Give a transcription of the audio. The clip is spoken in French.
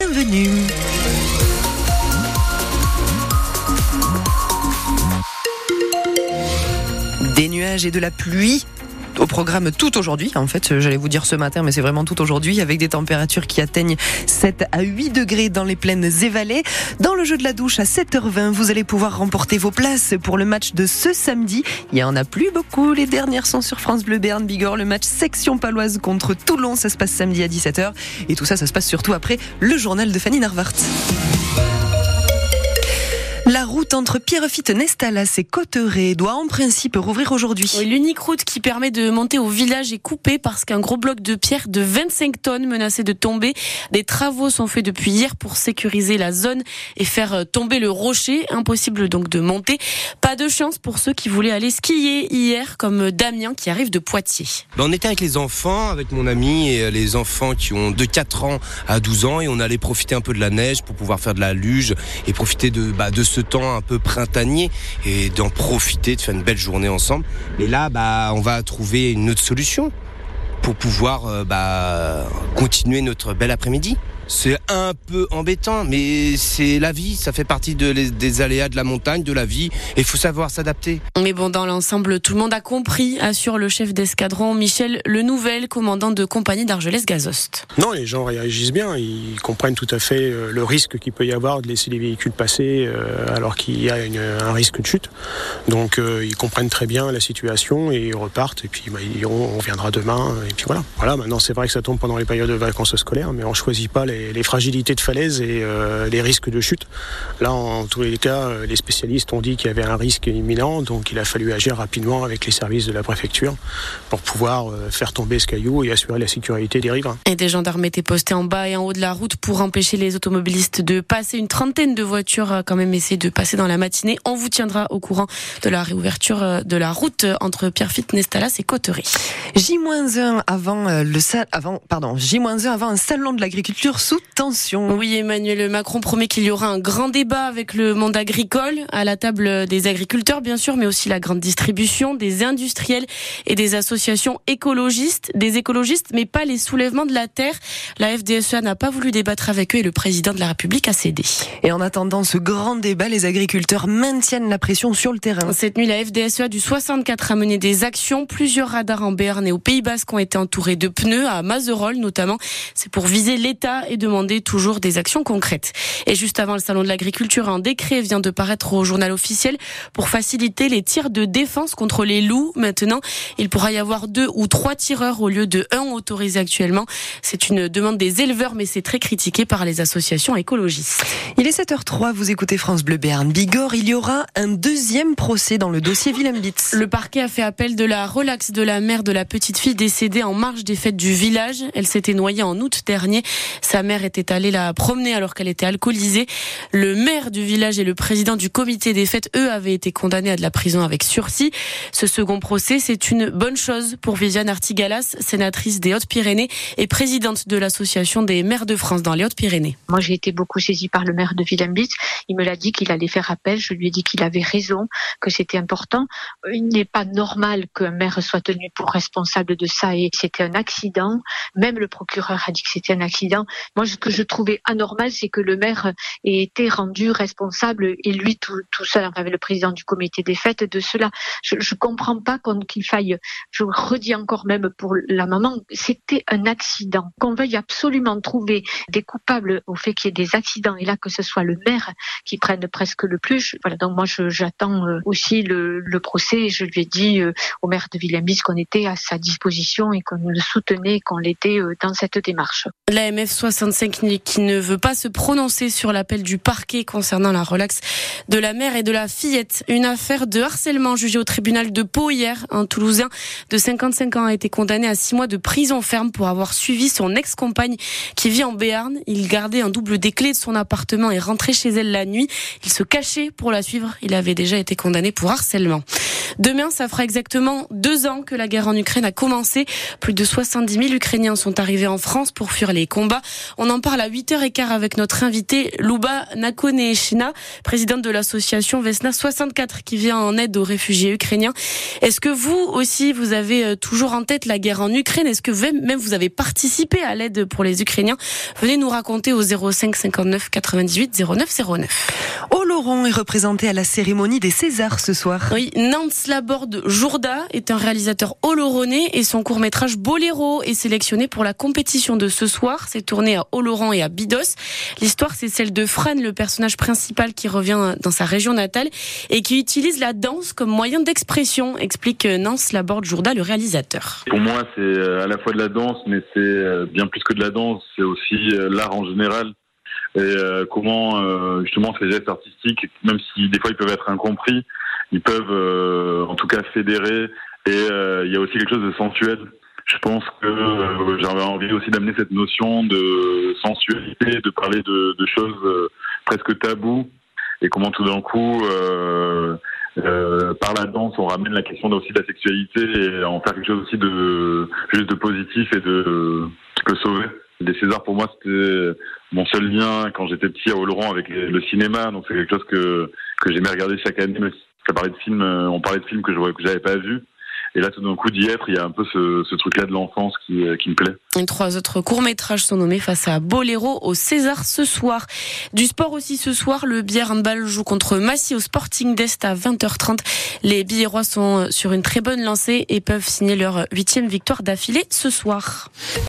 Bienvenue. Des nuages et de la pluie au programme tout aujourd'hui. En fait, j'allais vous dire ce matin, mais c'est vraiment tout aujourd'hui, avec des températures qui atteignent 7 à 8 degrés dans les plaines et vallées. Dans le jeu de la douche à 7h20, vous allez pouvoir remporter vos places pour le match de ce samedi. Il y en a plus beaucoup. Les dernières sont sur France Bleu Berne Bigorre. Le match section paloise contre Toulon, ça se passe samedi à 17h. Et tout ça, ça se passe surtout après le journal de Fanny Narvart. La route entre Pierrefitte, Nestalas et Cotteret doit en principe rouvrir aujourd'hui. L'unique route qui permet de monter au village est coupée parce qu'un gros bloc de pierre de 25 tonnes menacé de tomber. Des travaux sont faits depuis hier pour sécuriser la zone et faire tomber le rocher. Impossible donc de monter. Pas de chance pour ceux qui voulaient aller skier hier, comme Damien qui arrive de Poitiers. On était avec les enfants, avec mon ami et les enfants qui ont de 4 ans à 12 ans et on allait profiter un peu de la neige pour pouvoir faire de la luge et profiter de, bah, de ce temps un peu printanier et d'en profiter, de faire une belle journée ensemble. Mais là, bah, on va trouver une autre solution pour pouvoir euh, bah, continuer notre bel après-midi. C'est un peu embêtant, mais c'est la vie. Ça fait partie de, des aléas de la montagne, de la vie. Et il faut savoir s'adapter. Mais bon, dans l'ensemble, tout le monde a compris, assure le chef d'escadron Michel Le Nouvel, commandant de compagnie d'Argelès-Gazost. Non, les gens réagissent bien. Ils comprennent tout à fait euh, le risque qu'il peut y avoir de laisser les véhicules passer euh, alors qu'il y a une, un risque de chute. Donc, euh, ils comprennent très bien la situation et ils repartent. Et puis, bah, ils diront, on viendra demain. Et puis voilà. Voilà, maintenant, c'est vrai que ça tombe pendant les périodes de vacances scolaires, mais on choisit pas les les, fragilités de falaise et euh, les risques de chute. Là, en, tous les cas, euh, les spécialistes ont dit qu'il y avait un risque imminent, donc il a fallu agir rapidement avec les services de la préfecture pour pouvoir euh, faire tomber ce caillou et assurer la sécurité des riverains. Et des gendarmes étaient postés en bas et en haut de la route pour empêcher les automobilistes de passer. Une trentaine de voitures a quand même essayé de passer dans la matinée. On vous tiendra au courant de la réouverture de la route entre Pierrefitte, Nestalas et Cotteret. J-1 avant le avant pardon J-1 avant un salon de l'agriculture sous tension. Oui, Emmanuel Macron promet qu'il y aura un grand débat avec le monde agricole, à la table des agriculteurs bien sûr, mais aussi la grande distribution, des industriels et des associations écologistes, des écologistes, mais pas les soulèvements de la terre. La FDSEA n'a pas voulu débattre avec eux et le président de la République a cédé. Et en attendant ce grand débat, les agriculteurs maintiennent la pression sur le terrain. Cette nuit, la FDSEA du 64 a mené des actions. Plusieurs radars en Béarn et au Pays Basque ont été entourés de pneus, à Mazerolles notamment. C'est pour viser l'État et demander toujours des actions concrètes. Et juste avant le salon de l'agriculture, un décret vient de paraître au journal officiel pour faciliter les tirs de défense contre les loups. Maintenant, il pourra y avoir deux ou trois tireurs au lieu de un autorisé actuellement. C'est une demande des éleveurs, mais c'est très critiqué par les associations écologistes. Il est 7h03, vous écoutez France Bleu Béarn Bigorre. Il y aura un deuxième procès dans le dossier Willem-Bitz. Le parquet a fait appel de la relaxe de la mère de la petite fille décédée en marge des fêtes du village. Elle s'était noyée en août dernier. Sa mère était allée la promener alors qu'elle était alcoolisée. Le maire du village et le président du comité des fêtes, eux, avaient été condamnés à de la prison avec sursis. Ce second procès, c'est une bonne chose pour Viviane Artigalas, sénatrice des Hautes-Pyrénées et présidente de l'association des maires de France dans les Hautes-Pyrénées. Moi, j'ai été beaucoup saisie par le maire de Willem-Bitz. Il me l'a dit qu'il allait faire appel. Je lui ai dit qu'il avait raison, que c'était important. Il n'est pas normal qu'un maire soit tenu pour responsable de ça et c'était un accident. Même le procureur a dit que c'était un accident. Moi, ce que je trouvais anormal, c'est que le maire ait été rendu responsable et lui tout, seul, avec le président du comité des fêtes, de cela. Je, je comprends pas qu'il faille, je redis encore même pour la maman, c'était un accident. Qu'on veuille absolument trouver des coupables au fait qu'il y ait des accidents et là que ce soit le maire qui prenne presque le plus. Voilà, donc moi j'attends euh, aussi le, le, procès je lui ai dit euh, au maire de Villembis qu'on était à sa disposition et qu'on le soutenait, qu'on l'était euh, dans cette démarche. L'AMF 65 qui ne veut pas se prononcer sur l'appel du parquet concernant la relaxe de la mère et de la fillette. Une affaire de harcèlement jugée au tribunal de Pau hier. Un Toulousain de 55 ans a été condamné à six mois de prison ferme pour avoir suivi son ex-compagne qui vit en Béarn. Il gardait un double des clés de son appartement et rentrait chez elle la nuit. Il se cachait pour la suivre. Il avait déjà été condamné pour harcèlement. Demain, ça fera exactement deux ans que la guerre en Ukraine a commencé. Plus de 70 000 Ukrainiens sont arrivés en France pour fuir les combats. On en parle à 8h15 avec notre invité Luba Nakone-Shina, présidente de l'association Vesna 64 qui vient en aide aux réfugiés ukrainiens. Est-ce que vous aussi, vous avez euh, toujours en tête la guerre en Ukraine? Est-ce que même vous avez participé à l'aide pour les Ukrainiens? Venez nous raconter au 05 59 98 09 09. Oloron est représenté à la cérémonie des Césars ce soir. Oui, Nance Laborde Jourda est un réalisateur oloronais et son court-métrage Boléro est sélectionné pour la compétition de ce soir. C'est tourné à Oloron et à Bidos. L'histoire, c'est celle de Fran, le personnage principal qui revient dans sa région natale et qui utilise la danse comme moyen d'expression, explique Nance Laborde Jourda, le réalisateur. Pour moi, c'est euh, à la fois de la danse, mais c'est euh, bien plus que de la danse, c'est aussi euh, l'art en général et euh, comment euh, justement ces gestes artistiques, même si des fois ils peuvent être incompris, ils peuvent euh, en tout cas fédérer. Et il y a aussi quelque chose de sensuel. Je pense que j'avais envie aussi d'amener cette notion de sensualité, de parler de, choses presque taboues, et comment tout d'un coup, par la danse, on ramène la question aussi de la sexualité et en faire quelque chose aussi de juste de positif et de qui sauver. Les Césars, pour moi, c'était mon seul lien quand j'étais petit à Oloron avec le cinéma. Donc, c'est quelque chose que, que j'aimais regarder chaque année. Ça parlait de films, euh, on parlait de films que je que j'avais pas vus. Et là, tout d'un coup, d'y être, il y a un peu ce, ce truc-là de l'enfance qui, euh, qui me plaît. Et trois autres courts-métrages sont nommés face à Boléro au César ce soir. Du sport aussi ce soir, le Bière Handball joue contre Massy au Sporting d'Est à 20h30. Les Billérois sont sur une très bonne lancée et peuvent signer leur huitième victoire d'affilée ce soir.